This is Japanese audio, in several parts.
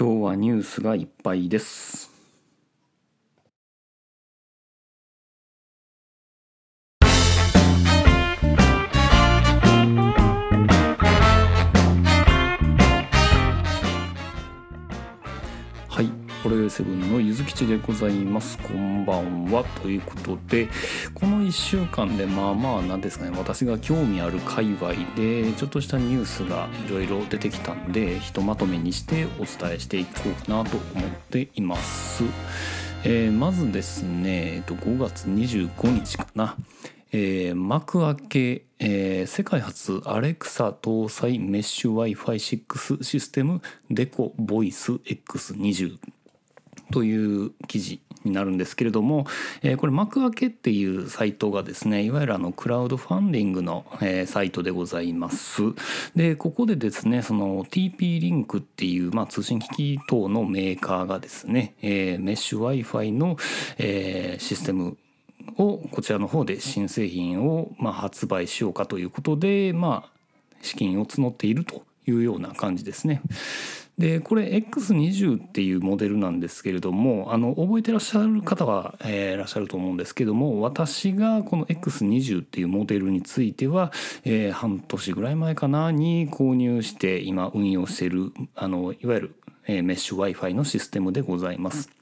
今日はニュースがいっぱいです。セブンのゆずきちでございます。こんばんは。ということでこの1週間でまあまあなんですかね。私が興味ある界隈でちょっとしたニュースがいろいろ出てきたんでひとまとめにしてお伝えしていこうかなと思っています、えーまずですね、えっと、5月25日かな。えー幕開け、えー世界初アレクサ搭載メッシュ Wi-Fi6 システムデコボイス X20 という記事になるんですけれども、えーこれ幕開けっていうサイトがですねいわゆるあのクラウドファンディングの、えーサイトでございますでここでですねその TP リンクっていう、まあ、通信機器等のメーカーがですね、えーメッシュ w i f i の、えーシステムをこちらの方で新製品をまあ発売しようかということで、まあ、資金を募っているというような感じですね。でこれ X20 っていうモデルなんですけれどもあの覚えてらっしゃる方は、えーいらっしゃると思うんですけども私がこの X20 っていうモデルについては、えー半年ぐらい前かなに購入して今運用しているあのいわゆる、えメッシュ w i f i のシステムでございます。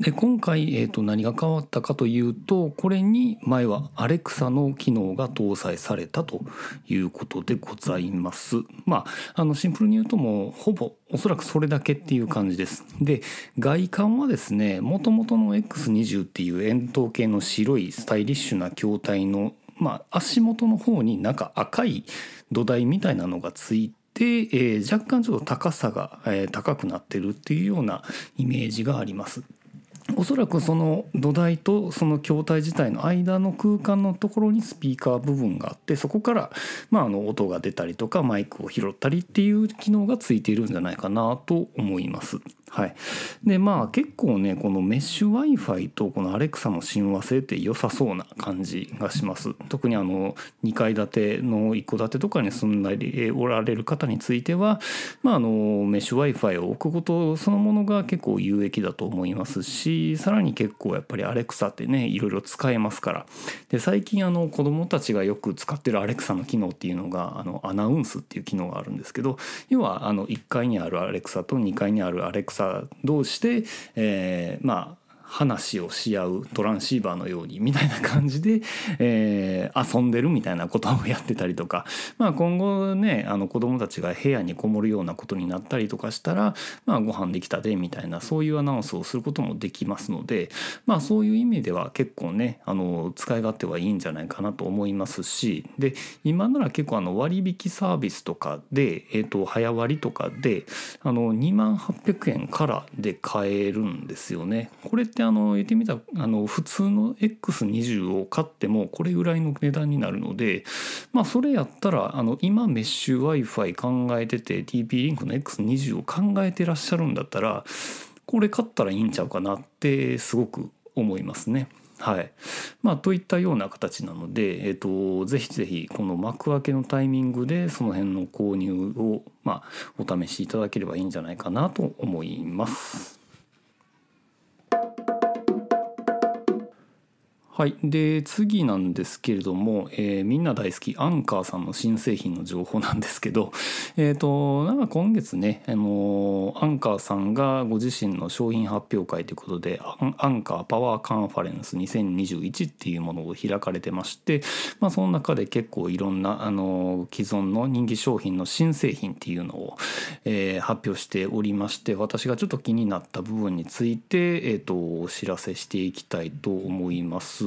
で今回、えー、と何が変わったかというとこれに前はアレクサの機能が搭載されたということでございます。まああのシンプルに言うともうほぼおそらくそれだけっていう感じです。で外観はですねもともとの X20 っていう円筒形の白いスタイリッシュな筐体のまあ足元の方になんか赤い土台みたいなのがついてで、えー若干ちょっと高さが、えー高くなってるっていうようなイメージがあります。おそらくその土台とその筐体自体の間の空間のところにスピーカー部分があってそこからまああの音が出たりとかマイクを拾ったりっていう機能がついているんじゃないかなと思います。はい、でまあ結構ねこのメッシュ w i f i とこのアレクサの親和性って良さそうな感じがします。特にあの2階建ての一戸建てとかに住んだりおられる方については、まあ、あのメッシュ w i f i を置くことそのものが結構有益だと思いますしさらに結構やっぱりアレクサってねいろいろ使えますから。で最近あの子どもたちがよく使ってるアレクサの機能っていうのがあのアナウンスっていう機能があるんですけど要はあの1階にあるアレクサと2階にあるアレクサさどうして、えーまあ話をし合うトランシーバーのようにみたいな感じで、えー遊んでるみたいなことをやってたりとか、まあ、今後ねあの子どもたちが部屋にこもるようなことになったりとかしたら「まあ、ご飯できたで」みたいなそういうアナウンスをすることもできますので、まあ、そういう意味では結構ねあの使い勝手はいいんじゃないかなと思いますしで今なら結構あの割引サービスとかで、えー、と早割とかであの2万800円からで買えるんですよね。これってあの言ってみたあの普通の X20 を買ってもこれぐらいの値段になるのでまあそれやったらあの今メッシュ w i f i 考えてて TP リンクの X20 を考えてらっしゃるんだったらこれ買ったらいいんちゃうかなってすごく思いますね。はいまあ、といったような形なので、えっとぜひぜひこの幕開けのタイミングでその辺の購入を、まあ、お試しいただければいいんじゃないかなと思います。はい、で次なんですけれども、えーみんな大好きアンカーさんの新製品の情報なんですけど、えー、となんか今月ね、あのーアンカーさんがご自身の商品発表会ということでアンカーパワーカンファレンス2021っていうものを開かれてまして、まあ、その中で結構いろんな、あのー既存の人気商品の新製品っていうのを、えー発表しておりまして私がちょっと気になった部分について、えー、とお知らせしていきたいと思います。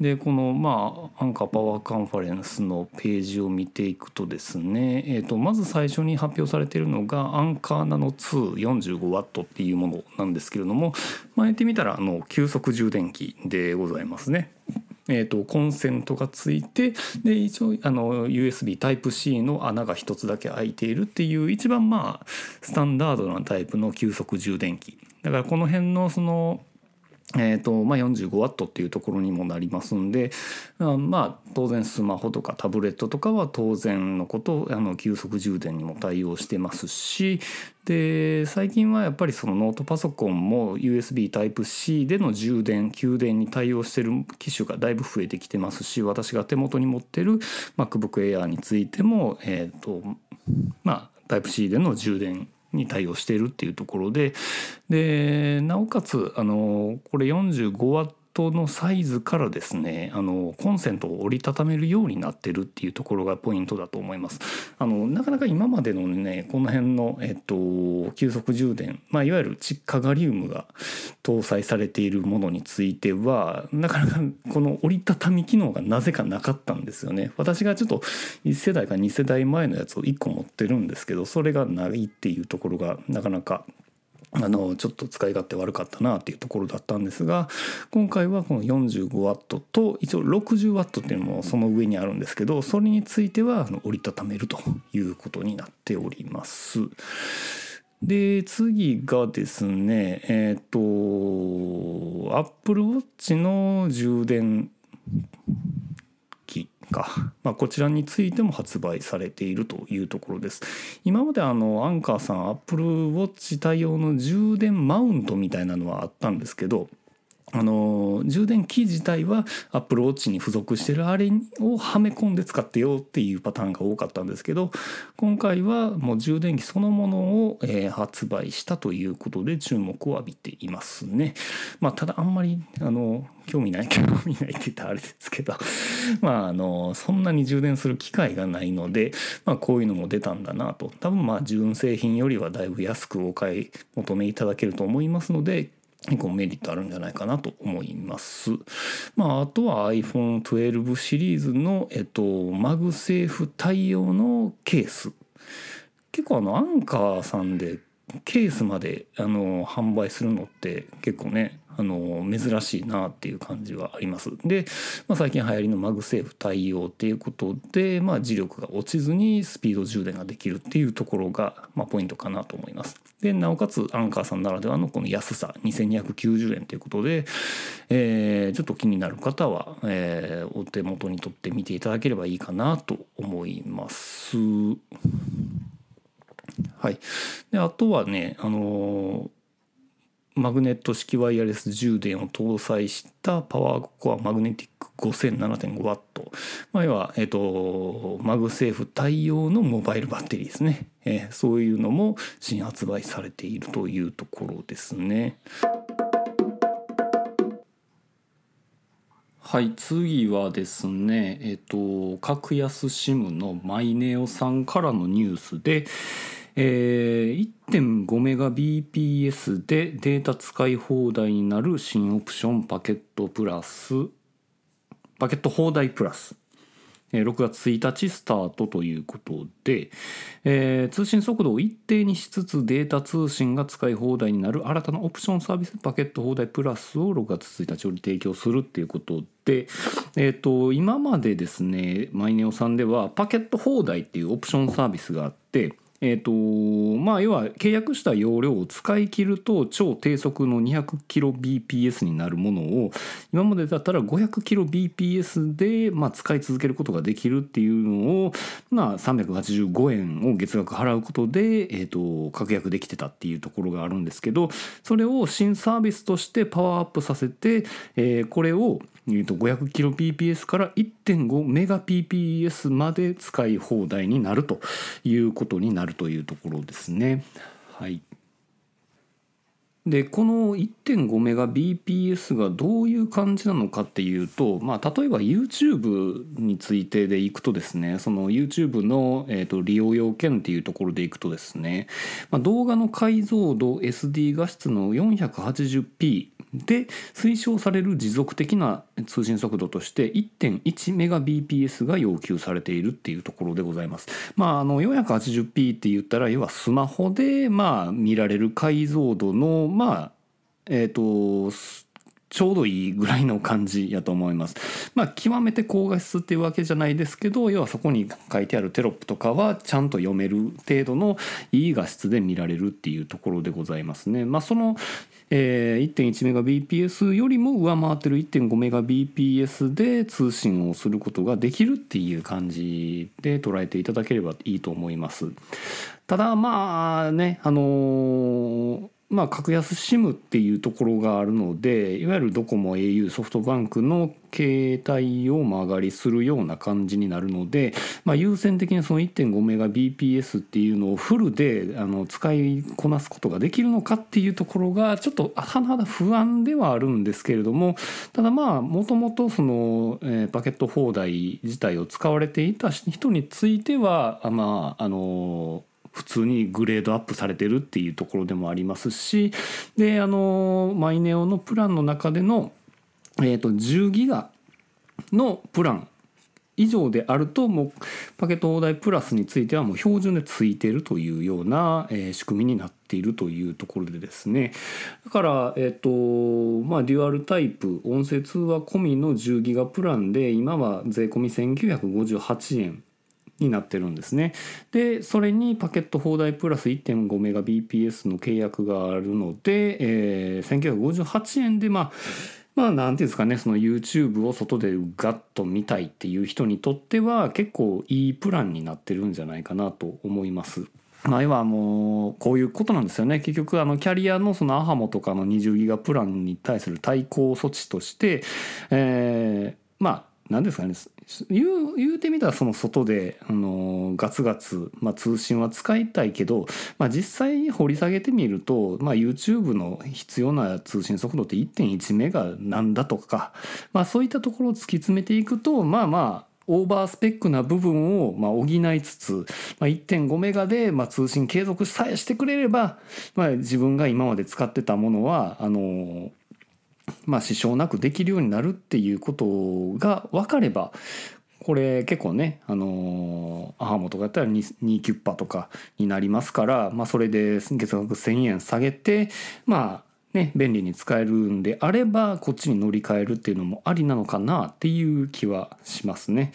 でこのまあアンカーパワーカンファレンスのページを見ていくとですね、えー、とまず最初に発表されているのがアンカーナノ 245W っていうものなんですけれども、まあ、言ってみたらあの急速充電器でございますね。えー、とコンセントがついてで一応あの USB Type-C の穴が一つだけ開いているっていう一番まあスタンダードなタイプの急速充電器だからこの辺のそのえーとまあ、45W っていうところにもなりますんで、まあ、当然スマホとかタブレットとかは当然のことあの急速充電にも対応してますしで最近はやっぱりそのノートパソコンも USB Type-C での充電給電に対応してる機種がだいぶ増えてきてますし私が手元に持ってる MacBook Air についても、えーとまあ、Type-C での充電に対応しているっていうところで。でなおかつあのこれ45 45W のサイズからですねあのコンセントを折りたためるようになってるっていうところがポイントだと思います。あのなかなか今までのねこの辺の、えっと、急速充電、まあ、いわゆる窒化ガリウムが搭載されているものについてはなかなかこの折りたたみ機能がなぜかなかったんですよね。私がちょっと1世代か2世代前のやつを1個持ってるんですけどそれがないっていうところがなかなかあのちょっと使い勝手悪かったなっていうところだったんですが今回はこの 45W と一応 60W っていうのもその上にあるんですけどそれについてはあの折りたためるということになっております。で次がですねえっ、ー、と Apple Watch の充電か、まあ、こちらについても発売されているというところです。今まであのアンカーさん Apple Watch 対応の充電マウントみたいなのはあったんですけどあの充電器自体は Apple Watch に付属してるあれをはめ込んで使ってよっていうパターンが多かったんですけど今回はもう充電器そのものを、えー、発売したということで注目を浴びていますね。まあ、ただあんまりあの興味ない興味ないって言ったらあれですけどまああのそんなに充電する機会がないので、まあ、こういうのも出たんだなと多分まあ純正品よりはだいぶ安くお買い求めいただけると思いますので結構メリットあるんじゃないかなと思います。まあ、あとは iPhone12 シリーズの、えっと、 MagSafe 対応のケース。結構あの Anker さんでケースまであの販売するのって結構ねあの珍しいなっていう感じはあります。で、まあ、最近流行りの MagSafe 対応っていうことで、まあ、磁力が落ちずにスピード充電ができるっていうところが、まあ、ポイントかなと思います。でなおかつ Anker さんならではのこの安さ2290円ということで、えー、ちょっと気になる方は、えー、お手元に取ってみていただければいいかなと思います。はい、であとはねあのマグネット式ワイヤレス充電を搭載したパワーコアマグネティック 5007.5W、まあ、要は、えーと、 MagSafe 対応のモバイルバッテリーですね、えー、そういうのも新発売されているというところですね。はい次はですねえっ、と格安 SIM の mineo さんからのニュースでえー、1.5メガ BPS でデータ使い放題になる新オプションパケットプラスパケット放題プラス。6月1日スタートということで、えー、通信速度を一定にしつつデータ通信が使い放題になる新たなオプションサービスパケット放題プラスを6月1日より提供するっていうことで、えーと今までですねマイネオさんではパケット放題っていうオプションサービスがあってえーとまあ、要は契約した容量を使い切ると超低速の 200kbps になるものを今までだったら 500kbps で、まあ、使い続けることができるっていうのを、まあ、385円を月額払うことで、えーと、確約できてたっていうところがあるんですけどそれを新サービスとしてパワーアップさせて、えー、これをえー、と 500kbps から 1.5mbps まで使い放題になるということになるというところですね。はい、でこの 1.5mbps がどういう感じなのかっていうと、まあ、例えば YouTube についてでいくとですねその YouTube の、えー、と利用要件っていうところでいくとですね、まあ、動画の解像度 SD 画質の 480p で推奨される持続的な通信速度として1.1メガ BPS が要求されているっていうところでございます。まあ、あの 480p って言ったら要はスマホでまあ見られる解像度のまあえっ、ー、とちょうどいいぐらいの感じやと思います。まあ極めて高画質っていうわけじゃないですけど要はそこに書いてあるテロップとかはちゃんと読める程度のいい画質で見られるっていうところでございますね。まあそのえー、1.1メガ BPS よりも上回ってる1.5メガ BPS で通信をすることができるっていう感じで捉えていただければいいと思います。ただまあねあのーまあ、格安 SIM っていうところがあるのでいわゆるドコモ au ソフトバンクの携帯を間借りするような感じになるので、まあ、優先的にその 1.5Mbps っていうのをフルであの使いこなすことができるのかっていうところがちょっと甚だ不安ではあるんですけれどもただまあもともとその、えー、パケット放題自体を使われていた人についてはまああの普通にグレードアップされてるっていうところでもありますしであのマイネオのプランの中での、えーと、10ギガのプラン以上であるともうパケット放題プラスについてはもう標準でついてるというような、え、仕組みになっているというところでですね。だからえっ、とまあデュアルタイプ音声通話込みの10ギガプランで今は税込み1958円になってるんですね。でそれにパケット放題プラス 1.5Mbps の契約があるので、えー、1958円でまあまあ何ていうんですかねその YouTube を外でガッと見たいっていう人にとっては結構いいプランになってるんじゃないかなと思います。まあ、要はもうこういうことなんですよね結局あのキャリアのそのアハモとかの20ギガプランに対する対抗措置として、えー、まあ何ですかね。言う言うてみたらその外で、あのガツガツ、まあ、通信は使いたいけど、まあ、実際に掘り下げてみると、まあ、YouTube の必要な通信速度って1.1メガなんだとか、まあ、そういったところを突き詰めていくとまあまあオーバースペックな部分をまあ補いつつ、まあ、1.5メガでまあ通信継続さえしてくれれば、まあ、自分が今まで使ってたものはあのまあ、支障なくできるようになるっていうことが分かればこれ結構ね、あのー、アハモとかやったら 2, 2キュッパとかになりますから、まあ、それで月額1,000円下げてまあね便利に使えるんであればこっちに乗り換えるっていうのもありなのかなっていう気はしますね。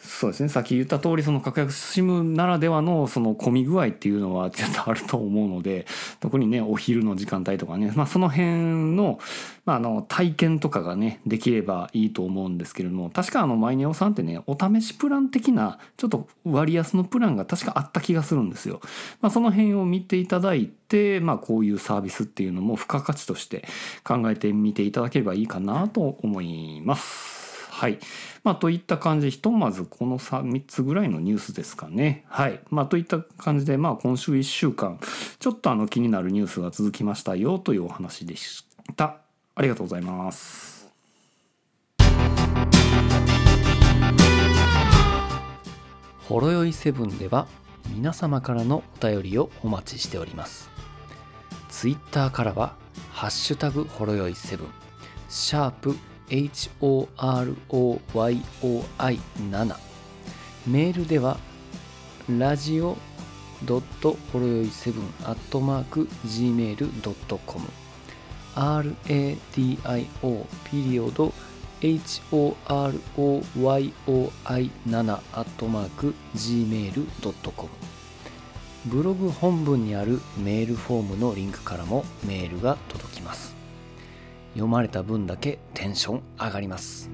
そうですねさっき言った通りその格安 SIM ならではのその混み具合っていうのはちょっとあると思うので 特にねお昼の時間帯とかね、まあ、その辺の,、まあ、あの体験とかがねできればいいと思うんですけれども確かあのマイネオさんってねお試しプラン的なちょっと割安のプランが確かあった気がするんですよ。まあ、その辺を見ていただいて、まあ、こういうサービスっていうのも付加価値として考えてみていただければいいかなと思います。はい。まあ、といった感じで、ひとまずこの 3, 3つぐらいのニュースですかね。はい。まあ、といった感じで、まあ、今週1週間、ちょっとあの気になるニュースが続きましたよというお話でした。ありがとうございます。ほろよいセブンでは皆様からのお便りをお待ちしております。ツイッターからは、ハッシュタグほろよいセブン、シャープ HOROYOI7 メールではラジオドットほろよい7アットマーク gmail.com radio ピリオド horoyoi7 アットマーク gmail.com ブログ本文にあるメールフォームのリンクからもメールが届きます。読まれた分だけテンション上がります。